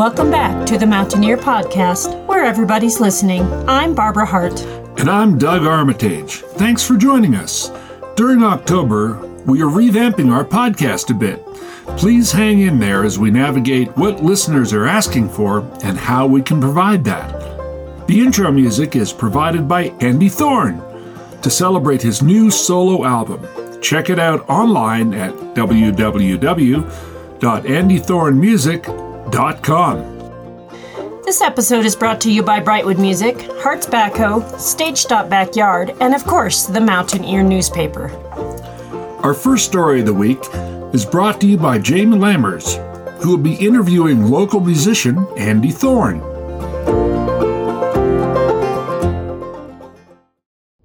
Welcome back to the Mountain Ear Podcast, where everybody's listening. I'm Barbara Hart. And I'm Doug Armitage. Thanks for joining us. During October, we are revamping our podcast a bit. Please hang in there as we navigate what listeners are asking for and how we can provide that. The intro music is provided by Andy Thorne to celebrate his new solo album. Check it out online at www.andythornemusic.com. This episode is brought to you by Brightwood Music, Hart's Backhoe, Stage Stop Backyard, and of course, the Mountain Ear newspaper. Our first story of the week is brought to you by Jamie Lammers, who will be interviewing local musician Andy Thorne.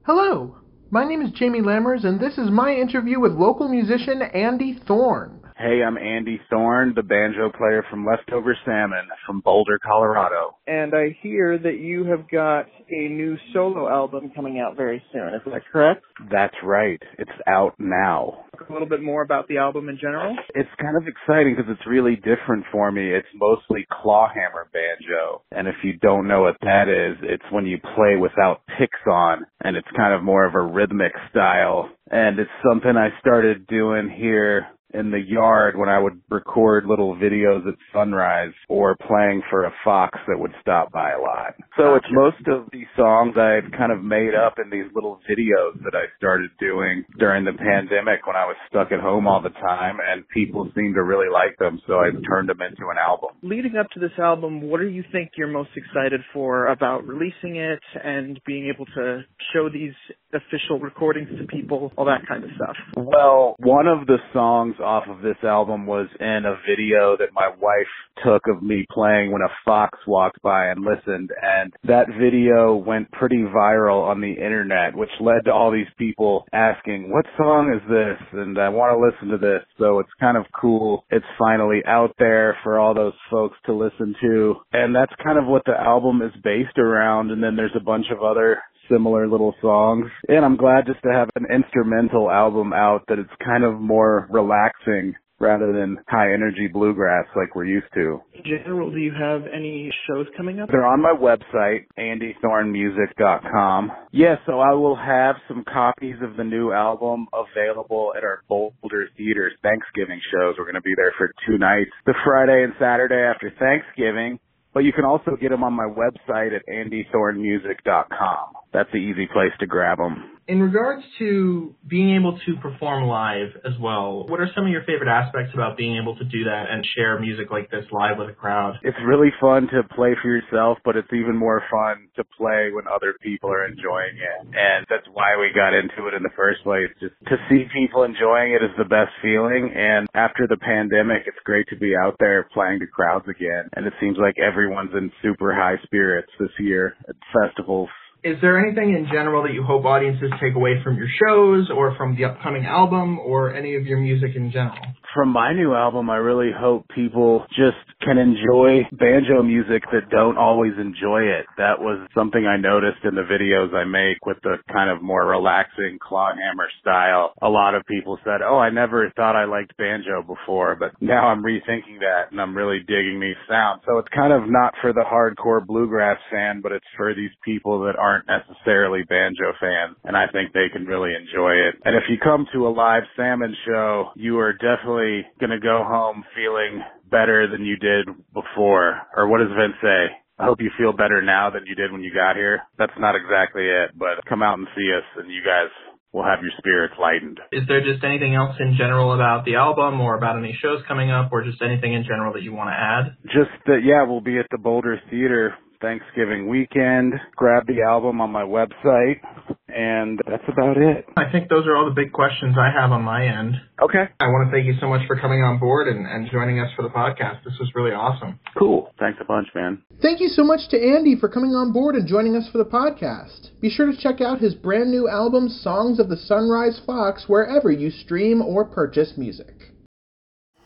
Hello, my name is Jamie Lammers, and this is my interview with local musician Andy Thorne. Hey, I'm Andy Thorne, the banjo player from Leftover Salmon from Boulder, Colorado. And I hear that you have got a new solo album coming out very soon. Is that correct? That's right. It's out now. Talk a little bit more about the album in general. It's kind of exciting because it's really different for me. It's mostly clawhammer banjo. And if you don't know what that is, it's when you play without picks on and it's kind of more of a rhythmic style. And it's something I started doing here in the yard when I would record little videos at sunrise or playing for a fox that would stop by a lot. So it's most of these songs I've kind of made up in these little videos that I started doing during the pandemic when I was stuck at home all the time and people seemed to really like them so I turned them into an album. Leading up to this album, what do you think you're most excited for about releasing it and being able to show these official recordings to people, all that kind of stuff? Well, one of the songs off of this album was in a video that my wife took of me playing when a fox walked by and listened. And that video went pretty viral on the internet which led to all these people asking what song is this? And I want to listen to this. So it's kind of cool. It's finally out there for all those folks to listen to. And that's kind of what the album is based around. And then there's a bunch of other similar little songs. And I'm glad just to have an instrumental album out that it's kind of more relaxing rather than high energy bluegrass like we're used to. In general, do you have any shows coming up? They're on my website, andythornemusic.com. Yeah, so I will have some copies of the new album available at our Boulder Theater's Thanksgiving shows. We're going to be there for two nights, the Friday and Saturday after Thanksgiving. But you can also get them on my website at andythornemusic.com. That's the easy place to grab them. In regards to being able to perform live as well, what are some of your favorite aspects about being able to do that and share music like this live with a crowd? It's really fun to play for yourself, but it's even more fun to play when other people are enjoying it. And that's why we got into it in the first place. Just to see people enjoying it is the best feeling. And after the pandemic, it's great to be out there playing to crowds again. And it seems like everyone's in super high spirits this year at festivals is there anything in general that you hope audiences take away from your shows or from the upcoming album or any of your music in general? From my new album, I really hope people just can enjoy banjo music that don't always enjoy it. That was something I noticed in the videos I make with the kind of more relaxing clawhammer style. A lot of people said, oh, I never thought I liked banjo before, but now I'm rethinking that and I'm really digging these sounds. So it's kind of not for the hardcore bluegrass fan, but it's for these people that aren't necessarily banjo fans. And I think they can really enjoy it. And if you come to a live salmon show, you are definitely going to go home feeling better than you did before. Or what does Vince say? I hope you feel better now than you did when you got here. That's not exactly it, but come out and see us and you guys will have your spirits lightened. Is there just anything else in general about the album or about any shows coming up or just anything in general that you want to add? Just that, yeah, we'll be at the Boulder Theater Thanksgiving weekend. Grab the album on my website, and that's about it. I think those are all the big questions I have on my end. Okay. I want to thank you so much for coming on board and, and joining us for the podcast. This was really awesome. Cool. Thanks a bunch, man. Thank you so much to Andy for coming on board and joining us for the podcast. Be sure to check out his brand new album, Songs of the Sunrise Fox, wherever you stream or purchase music.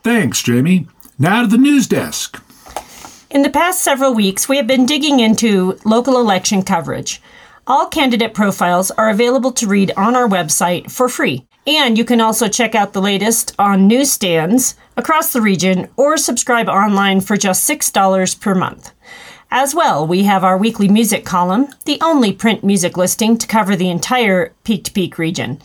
Thanks, Jamie. Now to the news desk. In the past several weeks, we have been digging into local election coverage. All candidate profiles are available to read on our website for free. And you can also check out the latest on newsstands across the region or subscribe online for just $6 per month. As well, we have our weekly music column, the only print music listing to cover the entire Peak to Peak region.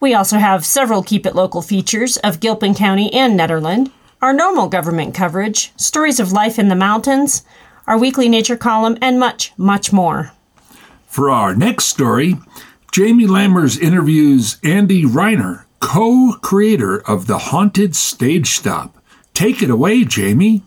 We also have several Keep It Local features of Gilpin County and Nederland, our normal government coverage, stories of life in the mountains, our weekly nature column, and much, much more. For our next story, Jamie Lammers interviews Andy Reiner, co creator of the Haunted Stage Stop. Take it away, Jamie.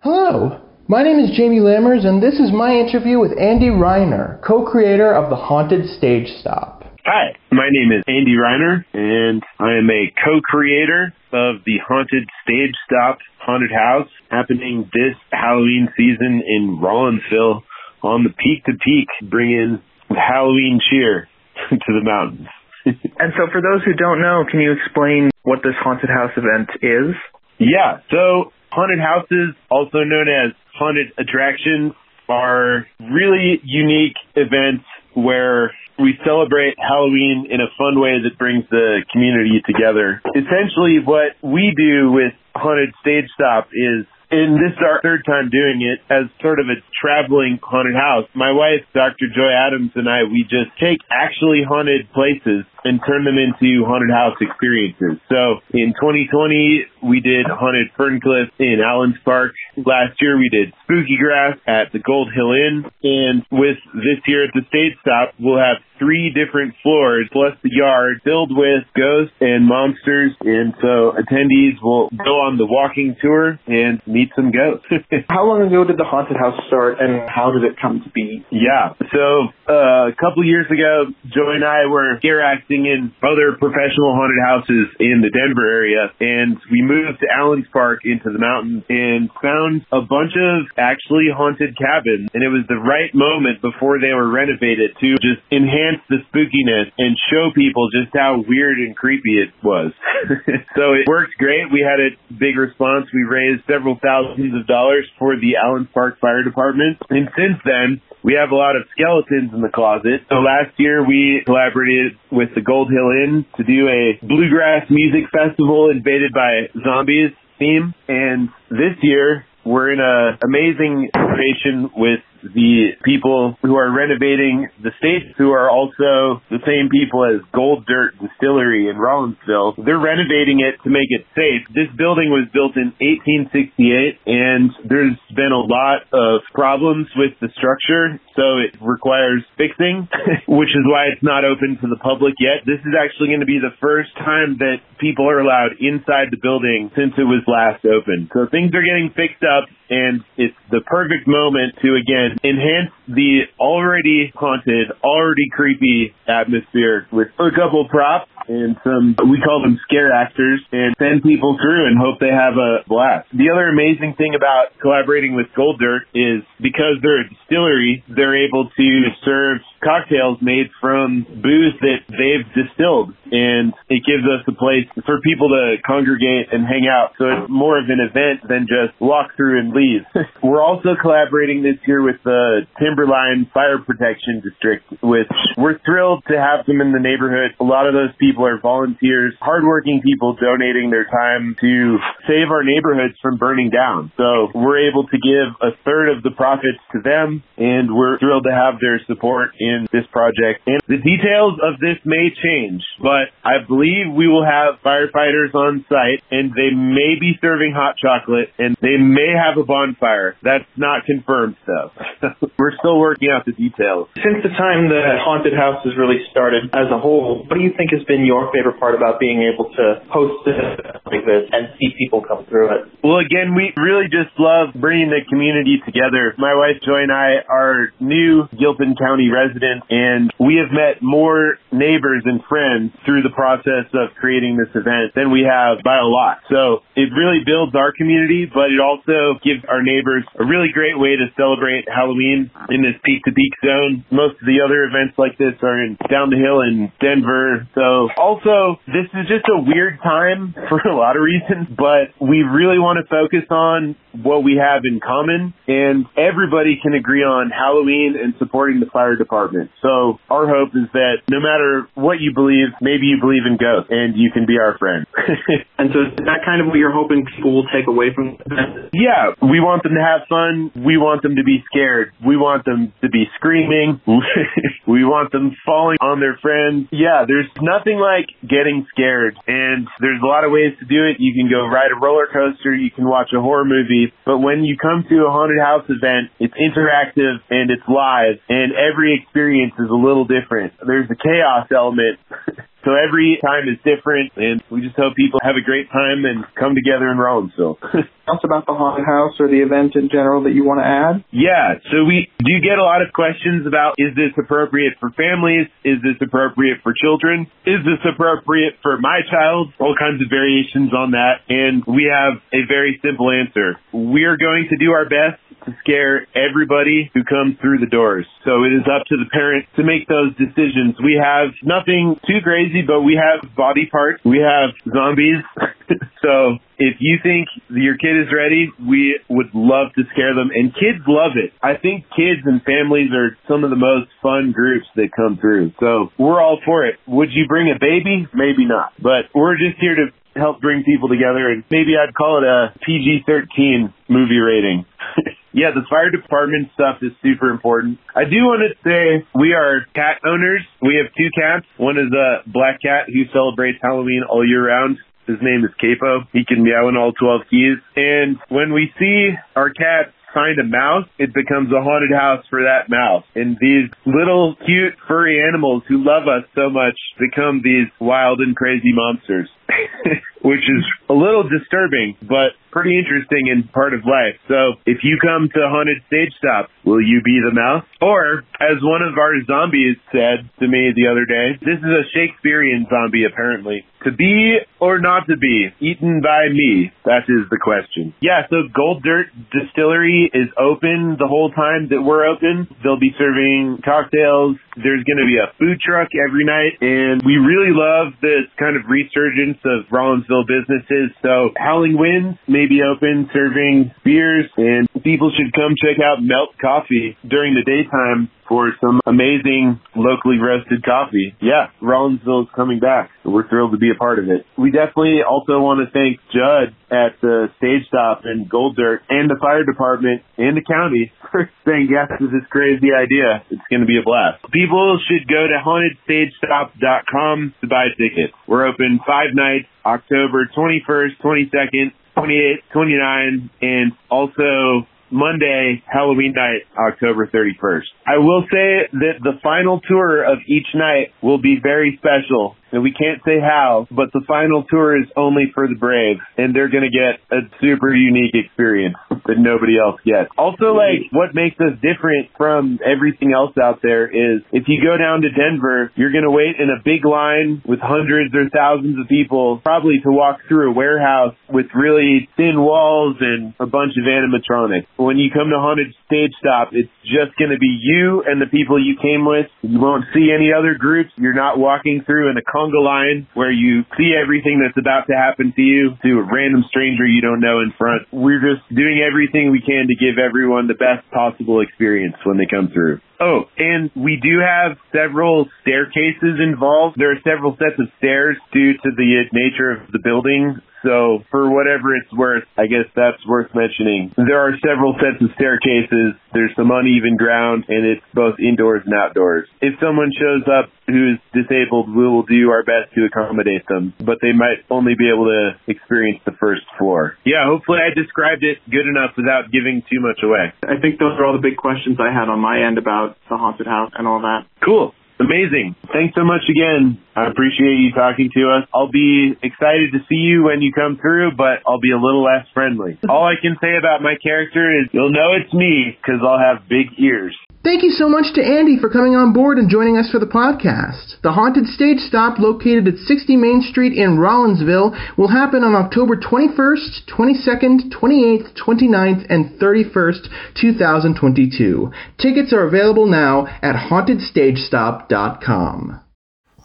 Hello, my name is Jamie Lammers, and this is my interview with Andy Reiner, co creator of the Haunted Stage Stop. Hi, my name is Andy Reiner, and I am a co-creator of the Haunted Stage Stop Haunted House happening this Halloween season in Rollinsville on the Peak to Peak, bringing Halloween cheer to the mountains. and so for those who don't know, can you explain what this haunted house event is? Yeah, so haunted houses, also known as haunted attractions, are really unique events where we celebrate Halloween in a fun way that brings the community together. Essentially, what we do with Haunted Stage Stop is and this is our third time doing it as sort of a traveling haunted house. My wife, Dr. Joy Adams, and I, we just take actually haunted places and turn them into haunted house experiences. So in 2020, we did Haunted Ferncliff in Allens Park. Last year, we did Spooky Grass at the Gold Hill Inn. And with this year at the Stage Stop, we'll have three different floors plus the yard filled with ghosts and monsters. And so attendees will go on the walking tour and meet some ghosts. how long ago did the haunted house start and how did it come to be? Yeah. So uh, a couple years ago, Joy and I were scare acting in other professional haunted houses in the Denver area. And we moved to Allens Park into the mountains and found a bunch of actually haunted cabins. And it was the right moment before they were renovated to just enhance the spookiness and show people just how weird and creepy it was. so it worked great. We had a big response. We raised several thousands of dollars for the Allens Park Fire Department. And since then, we have a lot of skeletons in the closet. So last year we collaborated with the Gold Hill Inn to do a bluegrass music festival invaded by zombies theme. And this year we're in an amazing situation with the people who are renovating the stage, who are also the same people as Gold Dirt Distillery in Rollinsville. They're renovating it to make it safe. This building was built in 1868 and there's been a lot of problems with the structure, so it requires fixing, which is why it's not open to the public yet. This is actually going to be the first time that people are allowed inside the building since it was last opened. So things are getting fixed up and it's the perfect moment to again enhance the already haunted, already creepy atmosphere with a couple props and some, we call them scare actors, and send people through and hope they have a blast. The other amazing thing about collaborating with Gold Dirt is because they're a distillery, they're able to serve cocktails made from booze that they've distilled and it gives us a place for people to congregate and hang out. So it's more of an event than just walk through and leave. we're also collaborating this year with the Timberline Fire Protection District, which we're thrilled to have them in the neighborhood. A lot of those people are volunteers, hardworking people donating their time to save our neighborhoods from burning down. So we're able to give a third of the profits to them and we're thrilled to have their support in in this project. And the details of this may change, but I believe we will have firefighters on site and they may be serving hot chocolate and they may have a bonfire. That's not confirmed though. We're still working out the details. Since the time the haunted house has really started as a whole, what do you think has been your favorite part about being able to host it like this and see people come through it? Well, again, we really just love bringing the community together. My wife Joy and I are new Gilpin County residents and we have met more neighbors and friends through the process of creating this event than we have by a lot. So it really builds our community, but it also gives our neighbors a really great way to celebrate Halloween in this peak to peak zone. Most of the other events like this are in down the hill in Denver. So also this is just a weird time for a lot of reasons, but we really want to focus on what we have in common and everybody can agree on Halloween and supporting the fire department So our hope is that no matter what you believe, maybe you believe in ghosts and you can be our friend. and so is that kind of what you're hoping people will take away from event? Yeah, we want them to have fun. We want them to be scared. We want them to be screaming. we want them falling on their friends. Yeah, there's nothing like getting scared. And there's a lot of ways to do it. You can go ride a roller coaster. You can watch a horror movie. But when you come to a haunted house event, it's interactive and it's live and every experience is a little different. There's the chaos element. So every time is different, and we just hope people have a great time and come together in Rollinsville. else about the haunted house or the event in general that you want to add? Yeah, so we do get a lot of questions about is this appropriate for families? Is this appropriate for children? Is this appropriate for my child? All kinds of variations on that, and we have a very simple answer. We are going to do our best to scare everybody who comes through the doors. So it is up to the parent to make those decisions. We have nothing too crazy, but we have body parts. We have zombies. so if you think your kid is ready, we would love to scare them. And kids love it. I think kids and families are some of the most fun groups that come through. So we're all for it. Would you bring a baby? Maybe not. But we're just here to help bring people together and maybe I'd call it a PG-13 movie rating. yeah, the fire department stuff is super important. I do want to say we are cat owners. We have two cats. One is a black cat who celebrates Halloween all year round. His name is Capo. He can meow in all 12 keys. And when we see our cats find a mouse, it becomes a haunted house for that mouse. And these little cute furry animals who love us so much become these wild and crazy monsters. Which is a little disturbing, but pretty interesting and part of life. So if you come to Haunted Stage Stop, will you be the mouse? Or, as one of our zombies said to me the other day, this is a Shakespearean zombie apparently. To be or not to be, eaten by me, that is the question. Yeah, so Gold Dirt Distillery is open the whole time that we're open. They'll be serving cocktails. There's going to be a food truck every night. And we really love this kind of resurgence of Rollinsville businesses. So Howling Winds may be open serving beers and people should come check out Melt Coffee during the daytime for some amazing locally roasted coffee. Yeah, Rollinsville is coming back. We're thrilled to be a part of it. We definitely also want to thank Judd at the Stage Stop and Gold Dirt and the fire department and the county for saying yes to this crazy idea. It's going to be a blast. People should go to hauntedstagestop.com to buy tickets. We're open five nights, October 21st, 22nd, 28th, 29th, and also Monday, Halloween night, October 31st. I will say that the final tour of each night will be very special. And we can't say how, but the final tour is only for the brave. And they're going to get a super unique experience that nobody else gets. Also, like, what makes us different from everything else out there is if you go down to Denver, you're going to wait in a big line with hundreds or thousands of people, probably to walk through a warehouse with really thin walls and a bunch of animatronics. When you come to Haunted Stage Stop, it's just going to be you and the people you came with. You won't see any other groups. You're not walking through in a conga line where you see everything that's about to happen to you to a random stranger you don't know in front. We're just doing everything we can to give everyone the best possible experience when they come through. Oh, and we do have several staircases involved. There are several sets of stairs due to the nature of the building. So for whatever it's worth, I guess that's worth mentioning. There are several sets of staircases. There's some uneven ground and it's both indoors and outdoors. If someone shows up who's disabled, we will do our best to accommodate them, but they might only be able to experience the first floor. Yeah, hopefully I described it good enough without giving too much away. I think those are all the big questions I had on my end about the haunted house and all that. Cool. Amazing. Thanks so much again. I appreciate you talking to us. I'll be excited to see you when you come through, but I'll be a little less friendly. All I can say about my character is you'll know it's me because I'll have big ears. Thank you so much to Andy for coming on board and joining us for the podcast. The Haunted Stage Stop, located at 60 Main Street in Rollinsville, will happen on October 21st, 22nd, 28th, 29th, and 31st, 2022. Tickets are available now at hauntedstagestop.com.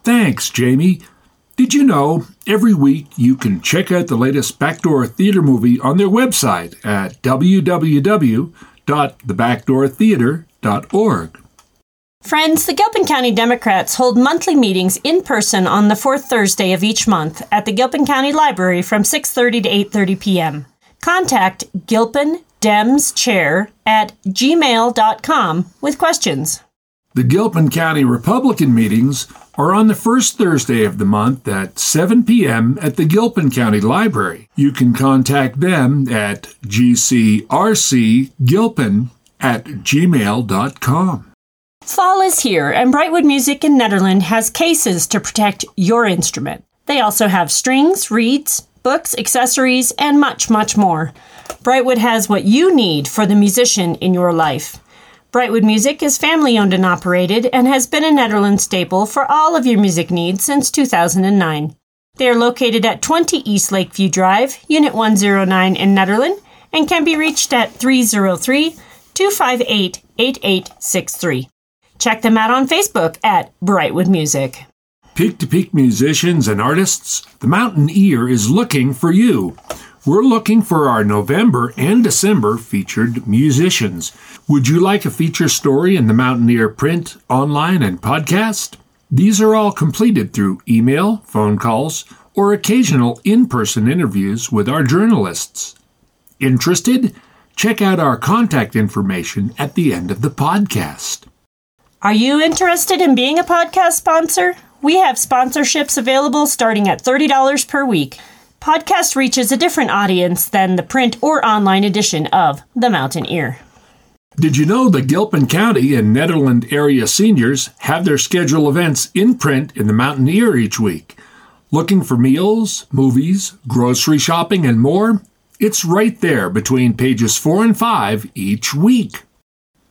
Thanks, Jamie. Did you know every week you can check out the latest Backdoor Theater movie on their website at www.thebackdoortheater.org? Friends, the Gilpin County Democrats hold monthly meetings in person on the fourth Thursday of each month at the Gilpin County Library from 6:30 to 8:30 p.m. Contact Gilpin Dems Chair at gmail.com with questions. The Gilpin County Republican meetings are on the first Thursday of the month at 7 p.m. at the Gilpin County Library. You can contact them at gcrcgilpin at gmail.com. Fall is here, and Brightwood Music in Nederland has cases to protect your instrument. They also have strings, reeds, books, accessories, and much, much more. Brightwood has what you need for the musician in your life. Brightwood Music is family owned and operated and has been a Nederland staple for all of your music needs since 2009. They are located at 20 East Lakeview Drive, Unit 109 in Nederland, and can be reached at 303 258 8863. Check them out on Facebook at Brightwood Music. Peak to peak musicians and artists, the Mountain Ear is looking for you. We're looking for our November and December featured musicians. Would you like a feature story in the Mountain Ear print, online, and podcast? These are all completed through email, phone calls, or occasional in person interviews with our journalists. Interested? Check out our contact information at the end of the podcast. Are you interested in being a podcast sponsor? We have sponsorships available starting at $30 per week. Podcast reaches a different audience than the print or online edition of The Mountain Ear. Did you know the Gilpin County and Nederland area seniors have their schedule events in print in the Mountain Ear each week? Looking for meals, movies, grocery shopping, and more? It's right there between pages 4 and 5 each week.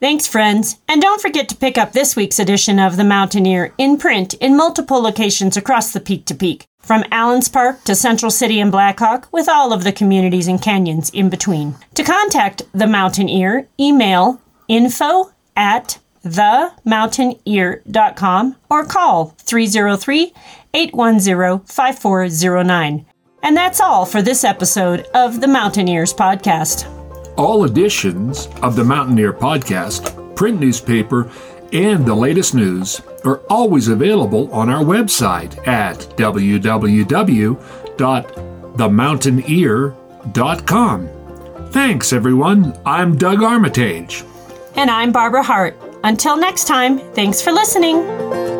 Thanks, friends. And don't forget to pick up this week's edition of The Mountain Ear in print in multiple locations across the Peak to Peak, from Allens Park to Central City and Blackhawk, with all of the communities and canyons in between. To contact The Mountain Ear, email info at themountainear.com or call 303 810 5409. And that's all for this episode of the Mountain Ear's podcast. All editions of the Mountain Ear podcast, print newspaper, and the latest news are always available on our website at www.themountainear.com. Thanks, everyone. I'm Doug Armitage. And I'm Barbara Hart. Until next time, thanks for listening.